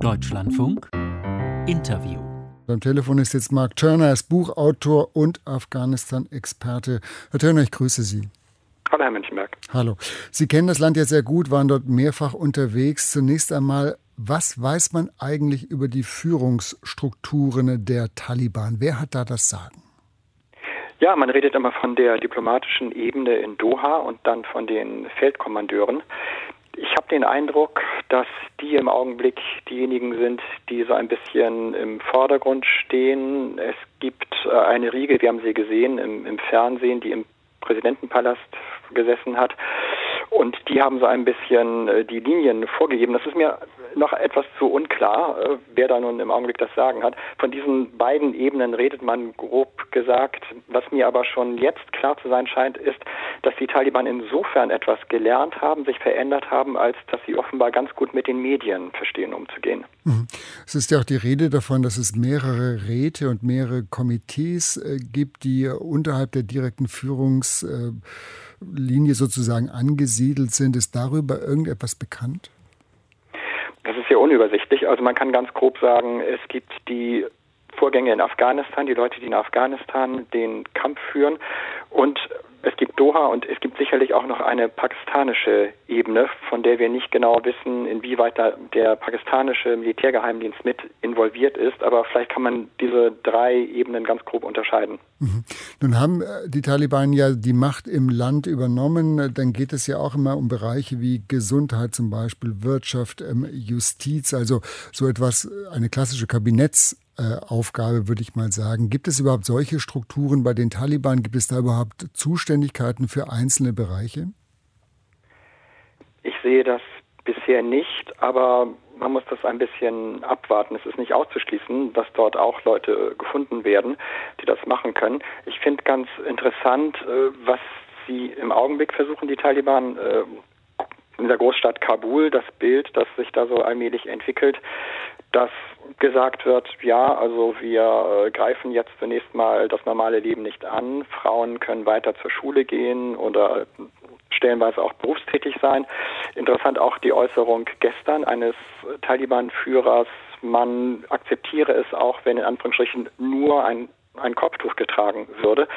Deutschlandfunk Interview. Beim Telefon ist jetzt Mark Turner, er ist Buchautor und Afghanistan-Experte. Herr Turner, ich grüße Sie. Hallo, Herr Münchenberg. Hallo. Sie kennen das Land ja sehr gut, waren dort mehrfach unterwegs. Zunächst einmal, was weiß man eigentlich über die Führungsstrukturen der Taliban? Wer hat da das Sagen? Ja, man redet immer von der diplomatischen Ebene in Doha und dann von den Feldkommandeuren. Ich habe den Eindruck, dass die im Augenblick diejenigen sind, die so ein bisschen im Vordergrund stehen. Es gibt äh, eine Riege, wir haben sie gesehen im, im Fernsehen, die im Präsidentenpalast gesessen hat. Und die haben so ein bisschen äh, die Linien vorgegeben. Das ist mir noch etwas zu unklar, äh, wer da nun im Augenblick das Sagen hat. Von diesen beiden Ebenen redet man grob gesagt. Was mir aber schon jetzt klar zu sein scheint, ist, dass die Taliban insofern etwas gelernt haben, sich verändert haben, als dass sie offenbar ganz gut mit den Medien verstehen, umzugehen. Mhm. Es ist ja auch die Rede davon, dass es mehrere Räte und mehrere Komitees äh, gibt, die unterhalb der direkten Führungs Linie sozusagen angesiedelt sind. Ist darüber irgendetwas bekannt? Das ist sehr unübersichtlich. Also man kann ganz grob sagen, es gibt die Vorgänge in Afghanistan, die Leute, die in Afghanistan den Kampf führen und es gibt Doha und es gibt sicherlich auch noch eine pakistanische Ebene, von der wir nicht genau wissen, inwieweit der pakistanische Militärgeheimdienst mit involviert ist. Aber vielleicht kann man diese drei Ebenen ganz grob unterscheiden. Mhm. Nun haben äh, die Taliban ja die Macht im Land übernommen. Dann geht es ja auch immer um Bereiche wie Gesundheit zum Beispiel, Wirtschaft, ähm, Justiz, also so etwas, eine klassische Kabinetts äh, Aufgabe, würde ich mal sagen. Gibt es überhaupt solche Strukturen bei den Taliban? Gibt es da überhaupt Zuständigkeiten für einzelne Bereiche? Ich sehe das bisher nicht, aber man muss das ein bisschen abwarten. Es ist nicht auszuschließen, dass dort auch Leute gefunden werden, die das machen können. Ich finde ganz interessant, äh, was sie im Augenblick versuchen, die Taliban äh, in der Großstadt Kabul, das Bild, das sich da so allmählich entwickelt, dass gesagt wird, ja, also wir äh, greifen jetzt zunächst mal das normale Leben nicht an. Frauen können weiter zur Schule gehen oder stellenweise auch berufstätig sein. Interessant auch die Äußerung gestern eines Taliban-Führers, man akzeptiere es auch, wenn in Anführungsstrichen nur ein ein Kopftuch getragen würde.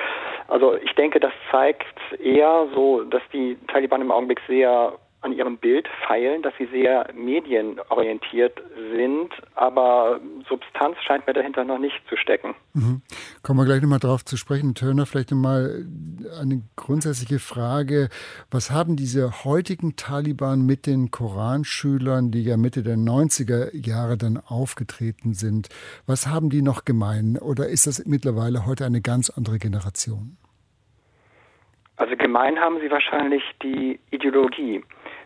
Also ich denke, das zeigt eher so, dass die Taliban im Augenblick sehr an ihrem Bild feilen, dass sie sehr medienorientiert sind, aber Substanz scheint mir dahinter noch nicht zu stecken. Mhm. Kommen wir gleich nochmal drauf zu sprechen. Turner, vielleicht nochmal eine grundsätzliche Frage. Was haben diese heutigen Taliban mit den Koranschülern, die ja Mitte der 90er Jahre dann aufgetreten sind, was haben die noch gemein? Oder ist das mittlerweile heute eine ganz andere Generation? Also gemein haben sie wahrscheinlich die Ideologie.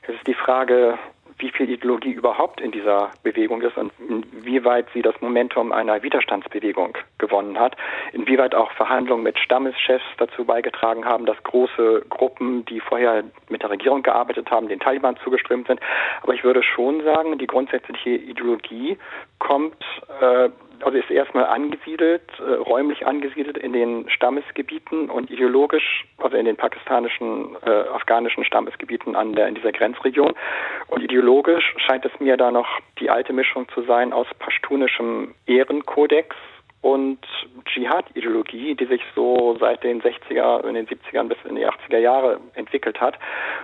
Es ist die Frage, wie viel Ideologie überhaupt in dieser Bewegung ist und inwieweit sie das Momentum einer Widerstandsbewegung gewonnen hat, inwieweit auch Verhandlungen mit Stammeschefs dazu beigetragen haben, dass große Gruppen, die vorher mit der Regierung gearbeitet haben, den Taliban zugeströmt sind. Aber ich würde schon sagen, die grundsätzliche Ideologie kommt äh, also ist erstmal angesiedelt, äh, räumlich angesiedelt in den Stammesgebieten und ideologisch, also in den pakistanischen, äh, afghanischen Stammesgebieten an der, in dieser Grenzregion. Und ideologisch scheint es mir da noch die alte Mischung zu sein aus pashtunischem Ehrenkodex und Dschihad-Ideologie, die sich so seit den 60er, in den 70ern bis in die 80er Jahre entwickelt hat.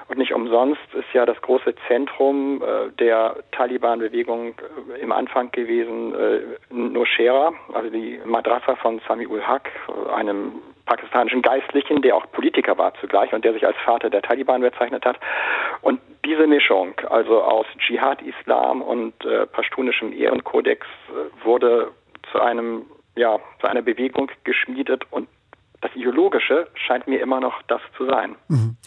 Und nicht umsonst ist ja das große Zentrum äh, der Taliban-Bewegung äh, im Anfang gewesen äh, Noshera, also die Madrasa von Sami ul Haq, einem pakistanischen Geistlichen, der auch Politiker war zugleich und der sich als Vater der Taliban bezeichnet hat. Und diese Mischung, also aus Dschihad-Islam und äh, pashtunischem Ehrenkodex, äh, wurde zu einem ja, zu einer Bewegung geschmiedet und das Ideologische scheint mir immer noch das zu sein. Mhm.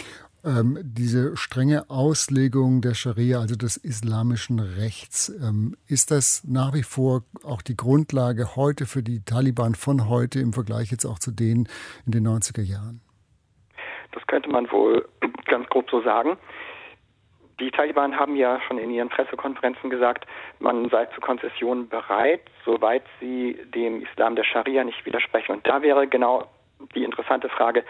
Ähm, diese strenge Auslegung der Scharia, also des islamischen Rechts, ähm, ist das nach wie vor auch die Grundlage heute für die Taliban von heute im Vergleich jetzt auch zu denen in den 90er Jahren? Das könnte man wohl ganz grob so sagen. Die Taliban haben ja schon in ihren Pressekonferenzen gesagt, man sei zu Konzessionen bereit, soweit sie dem Islam der Scharia nicht widersprechen. Und da wäre genau die interessante Frage,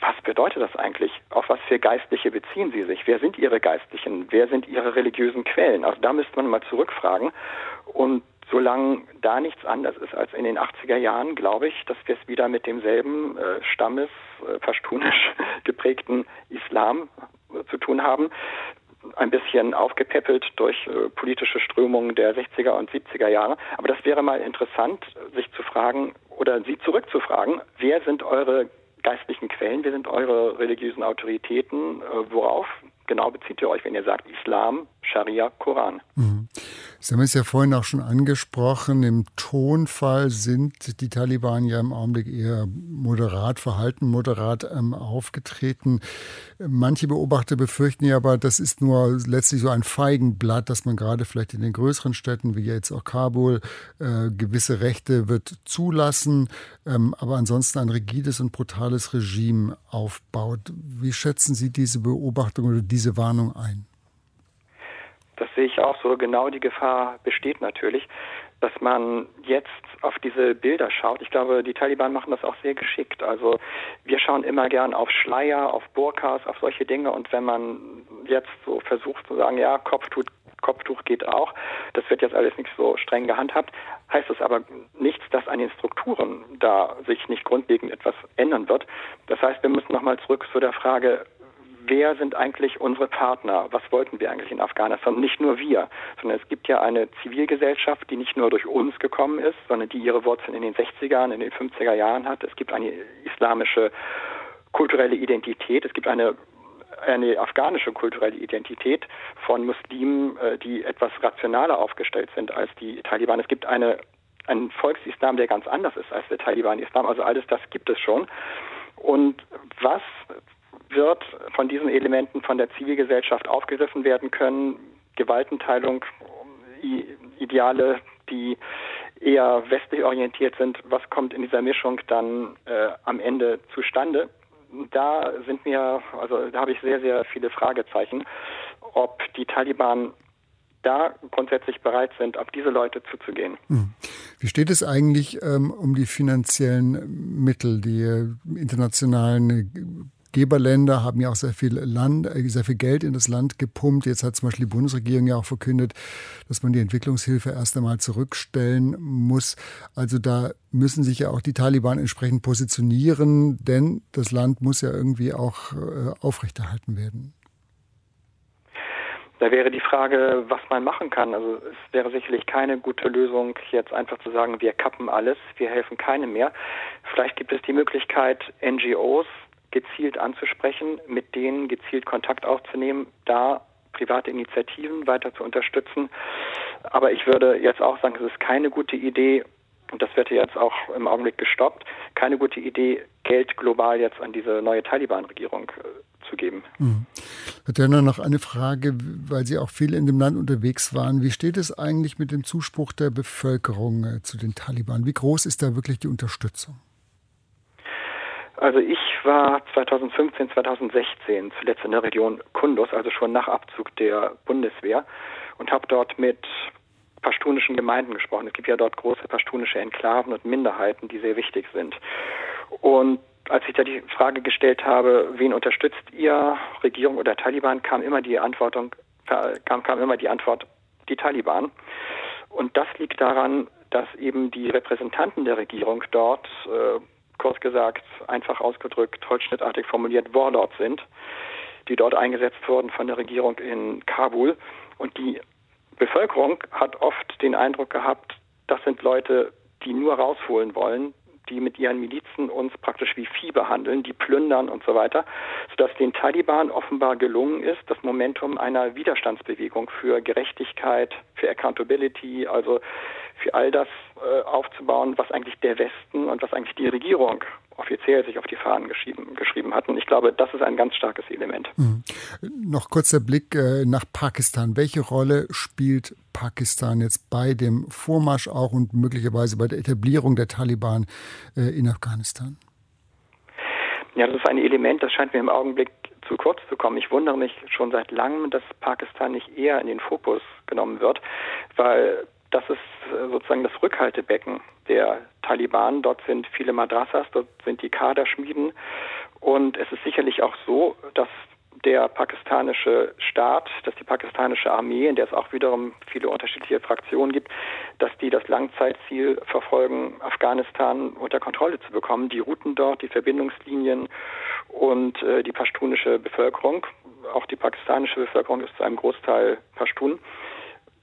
was bedeutet das eigentlich? Auf was für Geistliche beziehen sie sich? Wer sind ihre Geistlichen? Wer sind ihre religiösen Quellen? Also da müsste man mal zurückfragen. Und solange da nichts anders ist als in den 80er Jahren, glaube ich, dass wir es wieder mit demselben äh, Stammes, äh, pashtunisch geprägten Islam äh, zu tun haben. Ein bisschen aufgepäppelt durch äh, politische Strömungen der 60er und 70er Jahre. Aber das wäre mal interessant, sich zu fragen oder Sie zurückzufragen, wer sind eure geistlichen Quellen, wer sind eure religiösen Autoritäten, äh, worauf genau bezieht ihr euch, wenn ihr sagt Islam, Scharia, Koran? Mhm. Sie haben es ja vorhin auch schon angesprochen, im Tonfall sind die Taliban ja im Augenblick eher moderat verhalten, moderat ähm, aufgetreten. Manche Beobachter befürchten ja aber, das ist nur letztlich so ein Feigenblatt, dass man gerade vielleicht in den größeren Städten, wie jetzt auch Kabul, äh, gewisse Rechte wird zulassen, ähm, aber ansonsten ein rigides und brutales Regime aufbaut. Wie schätzen Sie diese Beobachtung oder diese Warnung ein? Das sehe ich auch so. Genau die Gefahr besteht natürlich, dass man jetzt auf diese Bilder schaut. Ich glaube, die Taliban machen das auch sehr geschickt. Also wir schauen immer gern auf Schleier, auf Burkas, auf solche Dinge. Und wenn man jetzt so versucht zu sagen, ja, Kopftuch, Kopftuch geht auch, das wird jetzt alles nicht so streng gehandhabt, heißt es aber nichts, dass an den Strukturen da sich nicht grundlegend etwas ändern wird. Das heißt, wir müssen nochmal zurück zu der Frage, wer sind eigentlich unsere Partner? Was wollten wir eigentlich in Afghanistan? Nicht nur wir, sondern es gibt ja eine Zivilgesellschaft, die nicht nur durch uns gekommen ist, sondern die ihre Wurzeln in den 60er, in den 50er Jahren hat. Es gibt eine islamische kulturelle Identität. Es gibt eine eine afghanische kulturelle Identität von Muslimen, äh, die etwas rationaler aufgestellt sind als die Taliban. Es gibt eine, einen Volksislam, der ganz anders ist als der Taliban-Islam. Also alles das gibt es schon. Und was wird von diesen Elementen von der Zivilgesellschaft aufgegriffen werden können. Gewaltenteilung, Ideale, die eher westlich orientiert sind, was kommt in dieser Mischung dann äh, am Ende zustande? Da sind mir, also da habe ich sehr, sehr viele Fragezeichen, ob die Taliban da grundsätzlich bereit sind, auf diese Leute zuzugehen. Hm. Wie steht es eigentlich ähm, um die finanziellen Mittel, die internationalen Geberländer haben ja auch sehr viel Land, äh, sehr viel Geld in das Land gepumpt. Jetzt hat zum Beispiel die Bundesregierung ja auch verkündet, dass man die Entwicklungshilfe erst einmal zurückstellen muss. Also da müssen sich ja auch die Taliban entsprechend positionieren, denn das Land muss ja irgendwie auch äh, aufrechterhalten werden. Da wäre die Frage, was man machen kann. Also es wäre sicherlich keine gute Lösung, jetzt einfach zu sagen, wir kappen alles, wir helfen keinem mehr. Vielleicht gibt es die Möglichkeit, NGOs gezielt anzusprechen, mit denen gezielt Kontakt aufzunehmen, da private Initiativen weiter zu unterstützen. Aber ich würde jetzt auch sagen, es ist keine gute Idee, und das wird jetzt auch im Augenblick gestoppt, keine gute Idee, Geld global jetzt an diese neue Taliban-Regierung äh, zu geben. Mhm. Herr Dörner, noch eine Frage, weil Sie auch viel in dem Land unterwegs waren. Wie steht es eigentlich mit dem Zuspruch der Bevölkerung äh, zu den Taliban? Wie groß ist da wirklich die Unterstützung? Also ich war 2015, 2016 zuletzt in der Region Kundus, also schon nach Abzug der Bundeswehr und habe dort mit pashtunischen Gemeinden gesprochen. Es gibt ja dort große pashtunische Enklaven und Minderheiten, die sehr wichtig sind. Und als ich da die Frage gestellt habe, wen unterstützt ihr, Regierung oder Taliban, kam immer die Antwort, kam, kam immer die Antwort, die Taliban. Und das liegt daran, dass eben die Repräsentanten der Regierung dort äh, kurz gesagt, einfach ausgedrückt, holzschnittartig formuliert, Warlords sind, die dort eingesetzt wurden von der Regierung in Kabul. Und die Bevölkerung hat oft den Eindruck gehabt, das sind Leute, die nur rausholen wollen, die mit ihren Milizen uns praktisch wie Vieh behandeln, die plündern und so weiter, sodass den Taliban offenbar gelungen ist, das Momentum einer Widerstandsbewegung für Gerechtigkeit, für Accountability, also für all das äh, aufzubauen, was eigentlich der Westen und was eigentlich die Regierung offiziell sich auf die Fahnen geschrieben, geschrieben hatten. Ich glaube, das ist ein ganz starkes Element. Mhm. Noch kurzer Blick äh, nach Pakistan. Welche Rolle spielt Pakistan jetzt bei dem Vormarsch auch und möglicherweise bei der Etablierung der Taliban äh, in Afghanistan? Ja, das ist ein Element, das scheint mir im Augenblick zu kurz zu kommen. Ich wundere mich schon seit langem, dass Pakistan nicht eher in den Fokus genommen wird, weil das ist äh, sozusagen das Rückhaltebecken der Taliban. Dort sind viele Madrassas, dort sind die Kaderschmieden. Und es ist sicherlich auch so, dass der pakistanische Staat, dass die pakistanische Armee, in der es auch wiederum viele unterschiedliche Fraktionen gibt, dass die das Langzeitziel verfolgen, Afghanistan unter Kontrolle zu bekommen, die Routen dort, die Verbindungslinien und äh, die pashtunische Bevölkerung, auch die pakistanische Bevölkerung ist zu einem Großteil Pashtun,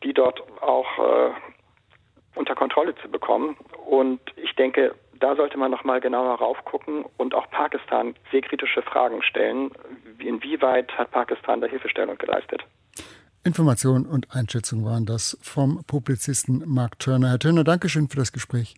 die dort auch äh, unter Kontrolle zu bekommen. Und ich denke, da sollte man nochmal genauer raufgucken und auch Pakistan sehr kritische Fragen stellen. Inwieweit hat Pakistan da Hilfestellung geleistet? Information und Einschätzung waren das vom Publizisten Mark Turner. Herr Turner, Dankeschön für das Gespräch.